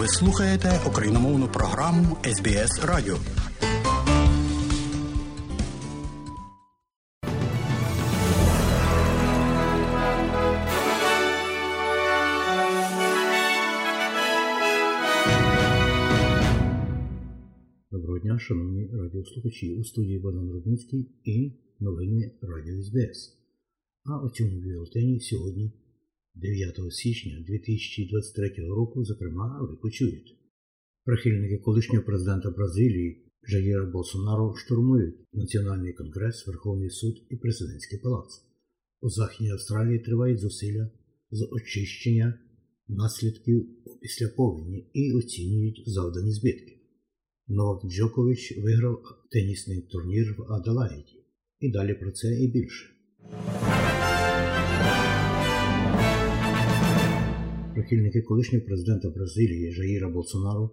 Ви слухаєте україномовну програму СБС Радіо. Доброго дня, шановні радіослухачі у студії Богдан Рудницький і новини Радіо СБС. А у цьому бюлетені сьогодні, 9 січня 2023 року, зокрема, ви почуєте. Прихильники колишнього президента Бразилії Жаїра Болсонаро штурмують Національний конгрес, Верховний суд і президентський палац. У Західній Австралії тривають зусилля з очищення наслідків після повені і оцінюють завдані збитки. Новак Джокович виграв тенісний турнір в Адалаїді. І далі про це і більше. Прихильники колишнього президента Бразилії Жаїра Болсонару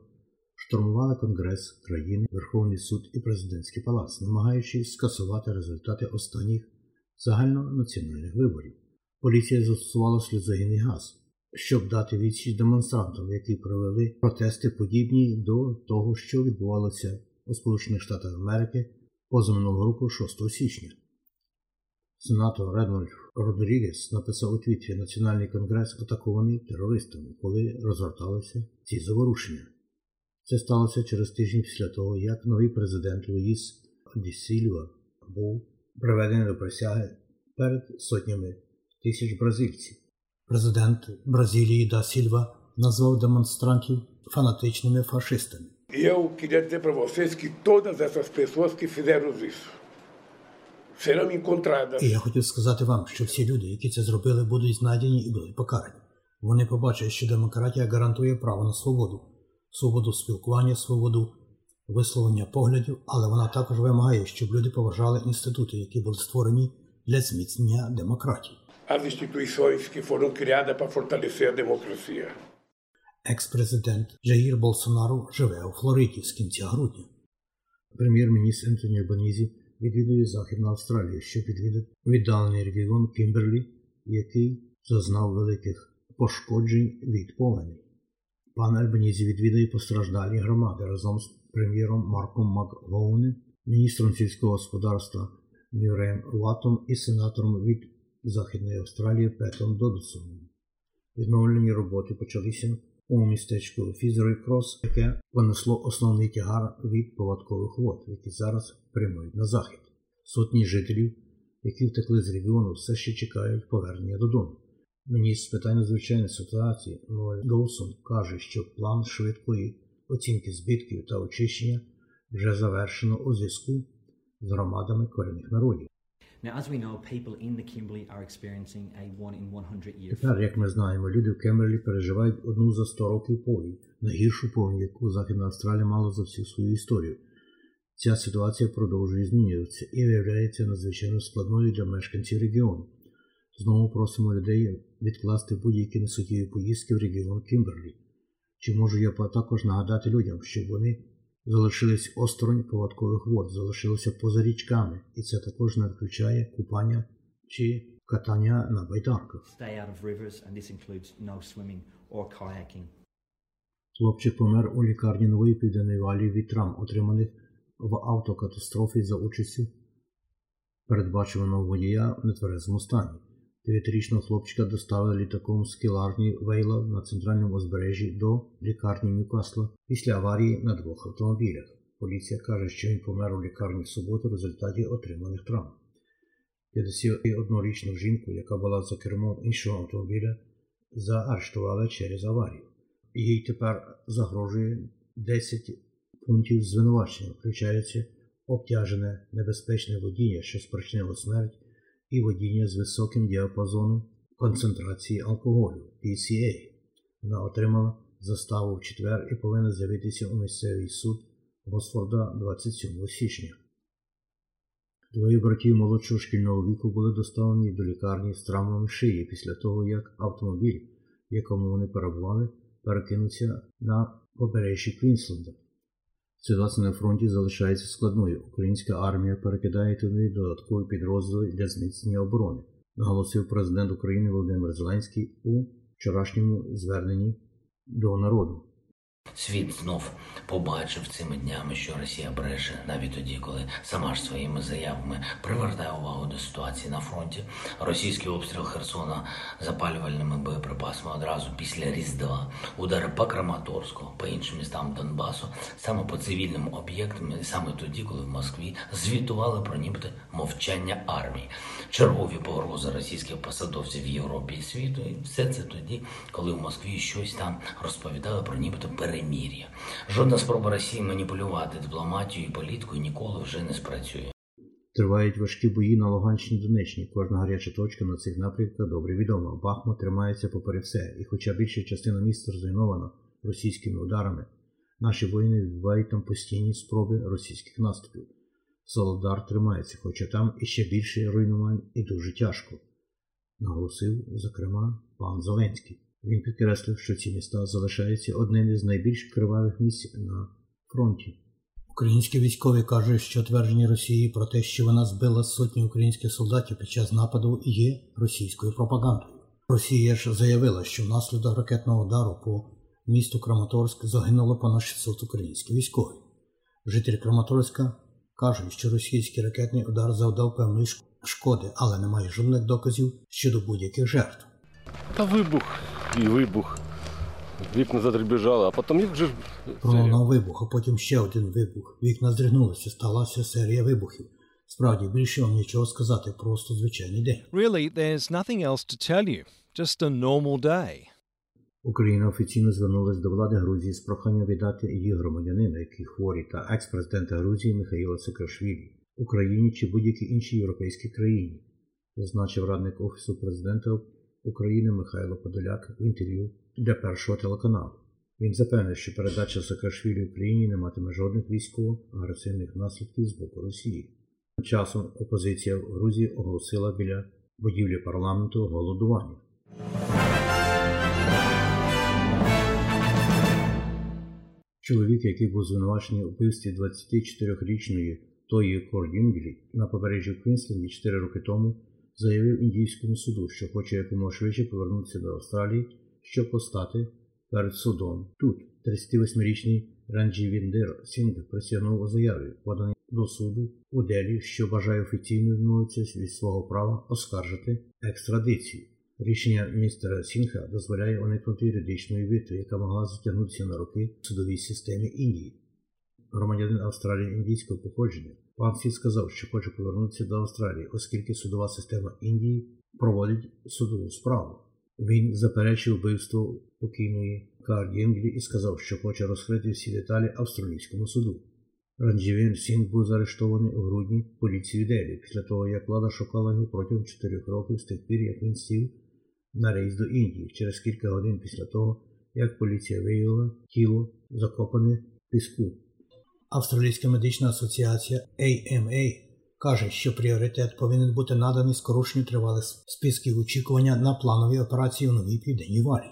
штурмували Конгрес країни, Верховний суд і президентський палац, намагаючись скасувати результати останніх загальнонаціональних виборів. Поліція застосувала сльозогінний газ, щоб дати відсіч демонстрантам, які провели протести подібні до того, що відбувалося у Сполучених Штатах Америки позаминулого року 6 січня. Сенатор Редмольд Родрігес написав у твіттері Національний конгрес атакований терористами, коли розгорталися ці заворушення. Це сталося через тиждень після того, як новий президент Луїс Дісільва був приведений до присяги перед сотнями тисяч бразильців. Президент Бразилії Да Сільва назвав демонстрантів фанатичними фашистами. Eu queria dizer para vocês que todas essas pessoas. І я хотів сказати вам, що всі люди, які це зробили, будуть знайдені і будуть покарані. Вони побачать, що демократія гарантує право на свободу, свободу спілкування, свободу висловлення поглядів, але вона також вимагає, щоб люди поважали інститути, які були створені для зміцнення демократії. As instituições que foram criadas para fortalecer a democracia. Екс-президент Джаїр Болсонару живе у Флориді з кінця грудня. Прем'єр-міністр Ентоні Албанізі відвідує Західну Австралію, щоб відвідати віддалений регіон Кімберлі, який зазнав великих пошкоджень від повені. Пан Альбанізі відвідує постраждалі громади разом з прем'єром Марком Макгоунем, міністром сільського господарства Мюрреєм Ваттом і сенатором від Західної Австралії Петом Додсоном. Відновлені роботи почалися у містечку Фізерой Крос, яке понесло основний тягар від повадкових вод, які зараз прямують на захід. Сотні жителів, які втекли з регіону, все ще чекають повернення додому. Міністр з питань надзвичайної ситуації Ноель Доусон каже, що план швидкої оцінки збитків та очищення вже завершено у зв'язку з громадами корінних народів. Now, as we know, people in the Kimberley are experiencing a one in 100 year Тепер, як ми знаємо, люди в Кімберлі переживають одну за 100 років повінь, найгіршу повінь, яку Західна Австралія мала за всю свою історію. Ця ситуація продовжує змінюватися і виявляється надзвичайно складною для мешканців регіону. Знову просимо людей відкласти будь-які несуттєві поїздки в регіон Кімберлі. Чи можу я також нагадати людям, щоб вони залишились осторонь повадкових вод, залишилися поза річками, і це також не включає купання чи катання на байдарках. Хлопчик помер у лікарні нової південної валії від травм, отриманих в автокатастрофі за участю передбачуваного водія в нетверезому стані. Дев'ятирічного хлопчика доставили літаком з кіларні Вейла на центральному узбережжі до лікарні Ньюкасла після аварії на двох автомобілях. Поліція каже, що він помер у лікарні в суботу в результаті отриманих травм. 51-річну жінку, яка була за кермом іншого автомобіля, заарештували через аварію. Їй тепер загрожує 10 пунктів звинувачення, включаючи обтяжене небезпечне водіння, що спричинило смерть, і водіння з високим діапазоном концентрації алкоголю PCA. Вона отримала заставу в четвер і повинна з'явитися у місцевий суд Госфорда 27 січня. Двоє братів молодшого шкільного віку були доставлені до лікарні з травмами шиї після того, як автомобіль, в якому вони перебували, перекинувся на побережжі Квінсленда. Ситуація на фронті залишається складною. Українська армія перекидає туди додаткові підрозділи для зміцнення оборони, наголосив президент України Володимир Зеленський у вчорашньому зверненні до народу. Світ знов побачив цими днями, що Росія бреше навіть тоді, коли сама ж своїми заявами привертає увагу до ситуації на фронті. Російський обстріл Херсона запалювальними боєприпасами одразу після Різдва, удари по Краматорську, по іншим містам Донбасу, саме по цивільним об'єктам, і саме тоді, коли в Москві звітували про нібито мовчання армії, чергові погрози російських посадовців в Європі і світу, і все це тоді, коли в Москві щось там розповідали про нібито перемір'я. Жодна спроба Росії маніпулювати дипломатією і політикою ніколи вже не спрацює. Тривають важкі бої на Луганщині Донеччині. Кожна гаряча точка на цих напрямках добре відома. Бахмут тримається попри все, і хоча більша частина міста зруйнована російськими ударами, наші воїни відбувають там постійні спроби російських наступів. Солодар тримається, хоча там іще більше руйнувань і дуже тяжко, наголосив, зокрема, пан Зеленський. Він підкреслив, що ці міста залишаються одним із найбільш кривавих місць на фронті. Українські військові кажуть, що твердження Росії про те, що вона збила сотні українських солдатів під час нападу, є російською пропагандою. Росія ж заявила, що внаслідок ракетного удару по місту Краматорськ загинуло понад 600 українських військових. Жителі Краматорська кажуть, що російський ракетний удар завдав певної шкоди, але немає жодних доказів щодо будь-яких жертв. Та вибух і вибух. Вікна задребіжали, а потім як же ж Пролунав вибух, а потім ще один вибух. Вікна здригнулися, сталася серія вибухів. Справді більше вам нічого сказати, просто звичайний день. Really, there's nothing else to tell you. Just a normal day. Україна офіційно звернулася до влади Грузії з проханням віддати її громадянина, який хворі, та екс-президента Грузії Михаїла Саакашвілі, Україні чи будь-якій іншій європейській країні, зазначив радник Офісу президента України Михайло Подоляк в інтерв'ю для першого телеканалу. Він запевнив, що передача Саакашвілі Україні не матиме жодних військово-агресивних наслідків з боку Росії. Тим часом опозиція в Грузії оголосила біля будівлі парламенту голодування. Чоловік, який був звинувачений у вбивстві 24-річної Тої Кордінгелі на побережжі Квінсленді 4 роки тому, заявив індійському суду, що хоче якомога швидше повернутися до Австралії, щоб постати перед судом. Тут 38-річний Раджвіндер Сінг присягнув у заяві, поданій до суду у Делі, що бажає офіційно відмовитися від свого права оскаржити екстрадицію. Рішення містера Сінга дозволяє уникнути юридичної битви, яка могла затягнутися на роки в судовій системі Індії. Громадянин Австралії індійського походження пан Сінг сказав, що хоче повернутися до Австралії, оскільки судова система Індії проводить судову справу. Він заперечив вбивство покійної Кордінглі і сказав, що хоче розкрити всі деталі австралійському суду. Раджвіндер Сінг був заарештований у грудні поліцією Делі після того, як влада шукала його протягом 4 років з тих пір, як він сів на рейс до Індії через кілька годин після того, як поліція виявила тіло закопане в піску. Австралійська медична асоціація AMA каже, що пріоритет повинен бути наданий скороченню тривалих списків очікування на планові операції у новій південній валі.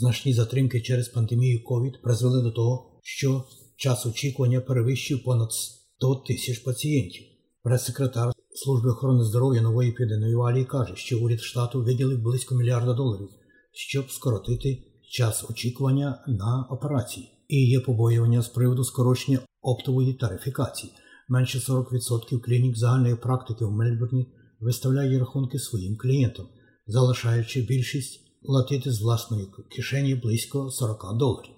Значні затримки через пандемію COVID призвели до того, що час очікування перевищив понад 100 тисяч пацієнтів. Прес-секретар Служби охорони здоров'я нової південної валії каже, що уряд штату виділив близько мільярда доларів, щоб скоротити час очікування на операції. І є побоювання з приводу скорочення оптової тарифікації. Менше 40% клінік загальної практики в Мельбурні виставляє рахунки своїм клієнтам, залишаючи більшість платити з власної кишені близько 40 доларів.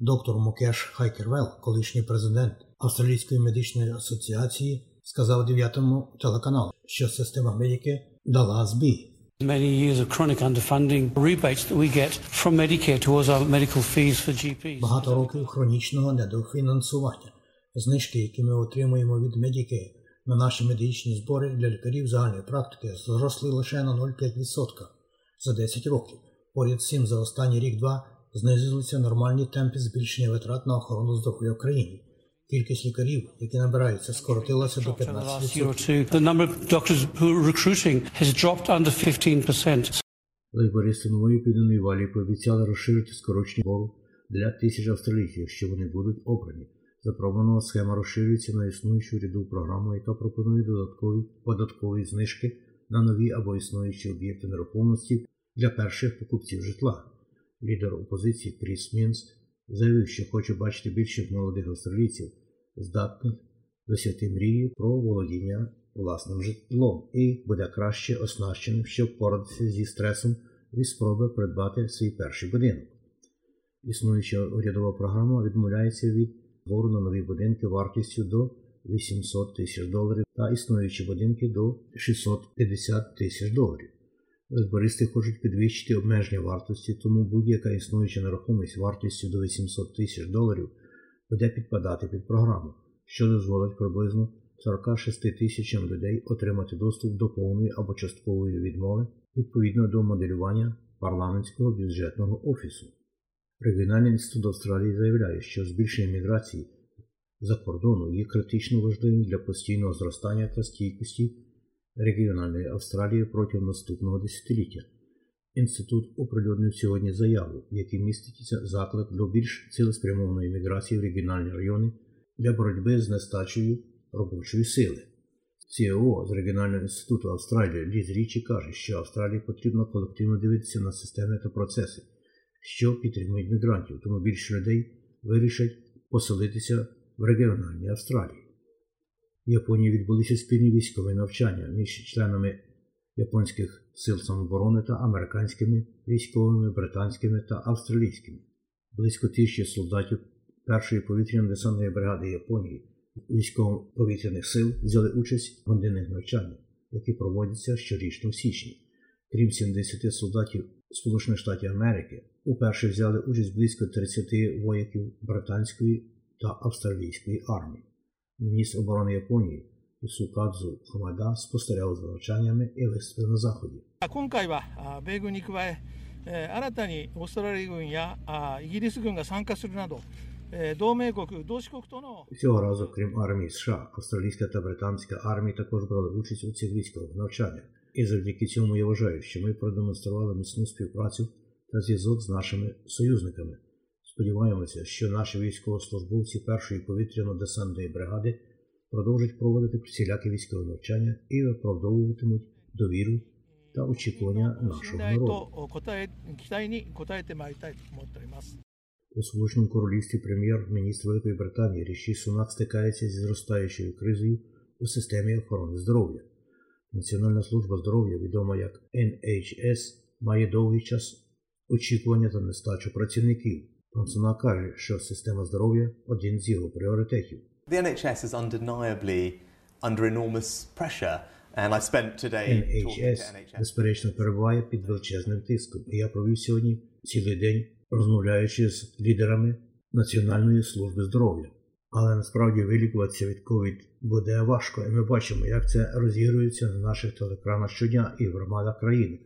Доктор Мукеш Хайкервелл, колишній президент Австралійської медичної асоціації, сказав дев'ятому телеканалу, що система медики дала збій. Many years of chronic underfunding, rebates that we get from Medicare towards our medical fees for GPs. Багато років хронічного недофінансування. Знижки, які ми отримуємо від Medicare на наші медичні збори для лікарів загальної практики, зросли лише на 0,5% за 10 років. Поряд з цим за останній рік-два знизилися нормальні темпи збільшення витрат на охорону здоров'я в країні. Кількість лікарів, які набираються, скоротилася до In the last year or 15%. two, the number of doctors who are recruiting has dropped under 15%. Лейбористи нової південної валії пообіцяли розширити скорочення бору для тисяч австралійців, якщо вони будуть обрані. Запропонована схема розширюється на існуючу ряду програму, яка пропонує додаткові податкові знижки на нові або існуючі об'єкти нерухомості для перших покупців житла. Лідер опозиції Кріс Мінс заявив, що хоче бачити більше молодих австралійців, здатних досягти мрії про володіння власним житлом і буде краще оснащеним, щоб впоратися зі стресом від спроби придбати свій перший будинок. Існуюча урядова програма відмовляється від на нові будинки вартістю до 800 тисяч доларів та існуючі будинки до 650 тисяч доларів. Збористи хочуть підвищити обмеження вартості, тому будь-яка існуюча нерухомість вартістю до 800 тисяч доларів буде підпадати під програму, що дозволить приблизно 46 тисячам людей отримати доступ до повної або часткової відмови відповідно до моделювання парламентського бюджетного офісу. Регіональний інститут Австралії заявляє, що збільшення міграції за кордону є критично важливим для постійного зростання та стійкості регіональної Австралії протягом наступного десятиліття. Інститут оприлюднив сьогодні заяву, в якій міститься заклик до більш цілеспрямованої міграції в регіональні райони для боротьби з нестачею робочої сили. CEO з регіонального інституту Австралії Ліз Річі каже, що Австралії потрібно колективно дивитися на системи та процеси, що підтримують мігрантів, тому більше людей вирішать поселитися в регіональній Австралії. В Японії відбулися спільні військові навчання між членами японських сил самооборони та американськими військовими, британськими та австралійськими. Близько тисячі солдатів першої повітряно-десантної бригади Японії військово-повітряних сил взяли участь в годинних навчаннях, які проводяться щорічно в січні. Крім 70 солдатів Сполучених Штатів Америки уперше взяли участь близько 30 вояків британської та австралійської армії. Міністр оборони Японії Сукадзу Хамада спостерігав за навчаннями і виступив на заході. цього разу, крім армії США, австралійська та британська армії також брали участь у цих військових навчаннях і завдяки цьому я вважаю, що ми продемонстрували міцну співпрацю та зв'язок з нашими союзниками. Сподіваємося, що наші військовослужбовці першої повітряно-десантної бригади продовжать проводити всілякі військові навчання і виправдовуватимуть довіру та очікування нашого народу. У Сполученому королівстві прем'єр-міністр Великої Британії Ріші Сунак стикається зі зростаючою кризою у системі охорони здоров'я. Національна служба здоров'я, відома як NHS, має довгий час очікування та нестачу працівників. Пан Сунак каже, що система здоров'я один з його пріоритетів. The NHS is undeniably under enormous pressure, and I spent today NHS, NHS. безперечно, перебуває під величезним тиском. І я провів сьогодні цілий день, розмовляючи з лідерами Національної служби здоров'я. Але насправді вилікуватися від COVID буде важко, і ми бачимо, як це розігрується на наших телекранах щодня і в громадах країни.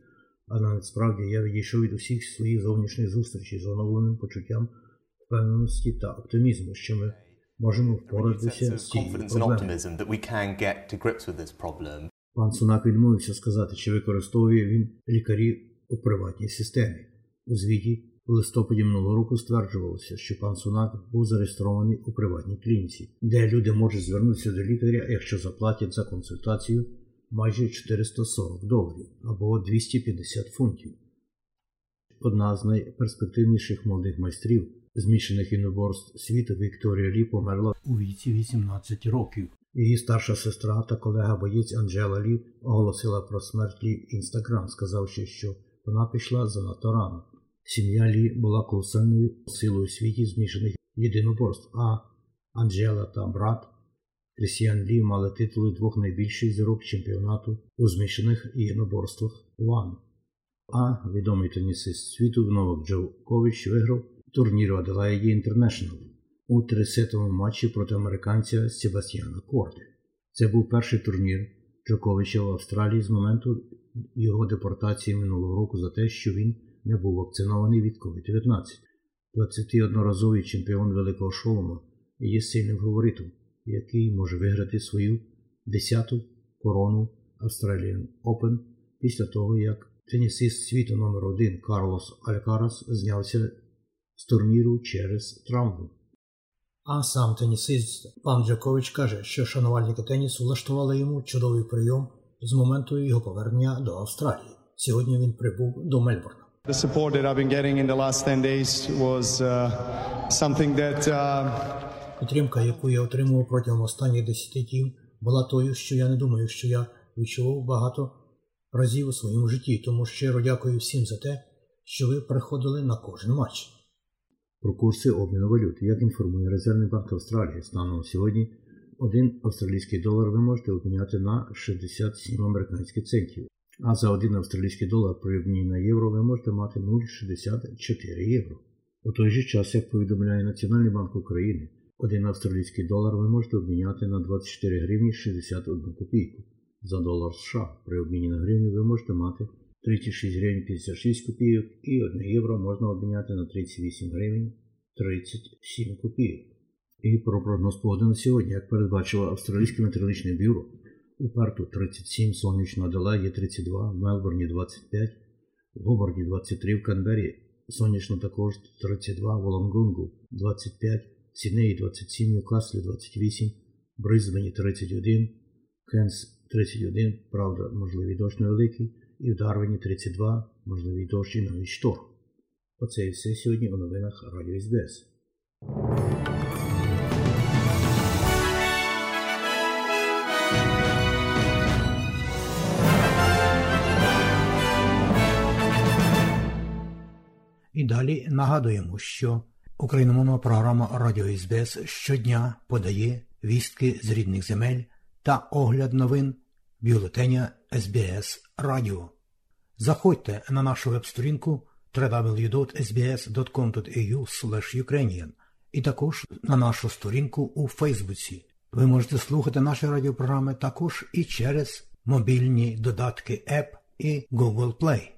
Але насправді я відійшов від усіх своїх зовнішніх зустрічей з оновленим почуттям впевненості та оптимізму, що ми можемо впоратися з цією проблемою. Пан Сунак відмовився сказати, чи використовує він лікарів у приватній системі. У звіті у листопаді минулого року стверджувалося, що пан Сунак був зареєстрований у приватній клініці, де люди можуть звернутися до лікаря, якщо заплатять за консультацію майже 440 доларів або 250 фунтів. Одна з найперспективніших молодих майстрів змішаних іноборств світу Вікторія Лі померла у віці 18 років. Її старша сестра та колега боєць Анджела Лі оголосила про смерть Лі в інстаграм, сказавши, що вона пішла занадто рано. Сім'я Лі була колосальною силою у світі змішаних єдиноборств, а Анджела та брат Крістіан Лі мали титули двох найбільших зірок чемпіонату у змішаних єдиноборствах One. А відомий тенісист світу Новак Джокович виграв турнір Аделаїді Інтернешнл у трисетовому матчі проти американця Себастьяна Корди. Це був перший турнір Джоковича в Австралії з моменту його депортації минулого року за те, що він не був вакцинований від COVID-19. 21-разовий чемпіон Великого Шолома є сильним фаворитом, який може виграти свою 10-ту корону Australian Open після того, як тенісист світу номер 1 Карлос Алькарас знявся з турніру через травму. А сам тенісист пан Джакович каже, що шанувальники тенісу влаштували йому чудовий прийом з моменту його повернення до Австралії. Сьогодні він прибув до Мельбурна. The support that I've been getting in the last 10 days was uh, something that uh, Підтримка, яку я отримував протягом останніх 10 днів, була тою, що я не думаю, що я відчував багато разів у своєму житті. Тому щиро дякую всім за те, що ви приходили на кожен матч. Про курси обміну валют. Як інформує Резервний банк Австралії, станом на сьогодні один австралійський долар ви можете обміняти на 67 американських центів. А за один австралійський долар при обміні на євро ви можете мати 0,64 євро. У той же час, як повідомляє Національний банк України, один австралійський долар ви можете обміняти на 24 гривні 61 копійку. За долар США при обміні на гривню ви можете мати 36 гривень 56 копійок і 1 євро можна обміняти на 38 гривень 37 копійок. І про прогноз погоди на сьогодні, як передбачило Австралійське метеорологічне бюро, у Перту 37, сонячно Аделаїді 32, в Мелбурні 25, в Гобарді 23, в Канбері сонячно також 32, в Олонгонгу 25, в Сіднеї 27, в Ньюкаслі 28, в Брисбені 31, Кенс 31, правда, можливий дощ невеликий, і в Дарвіні 32, можливий дощ і навіть шторм. Оце і все сьогодні у новинах Радіо СБС. І далі нагадуємо, що україномовна програма Радіо СБС щодня подає вістки з рідних земель та огляд новин бюлетеня СБС Радіо. Заходьте на нашу веб-сторінку www.sbs.com.au і також на нашу сторінку у Фейсбуці. Ви можете слухати наші радіопрограми також і через мобільні додатки App і Google Play.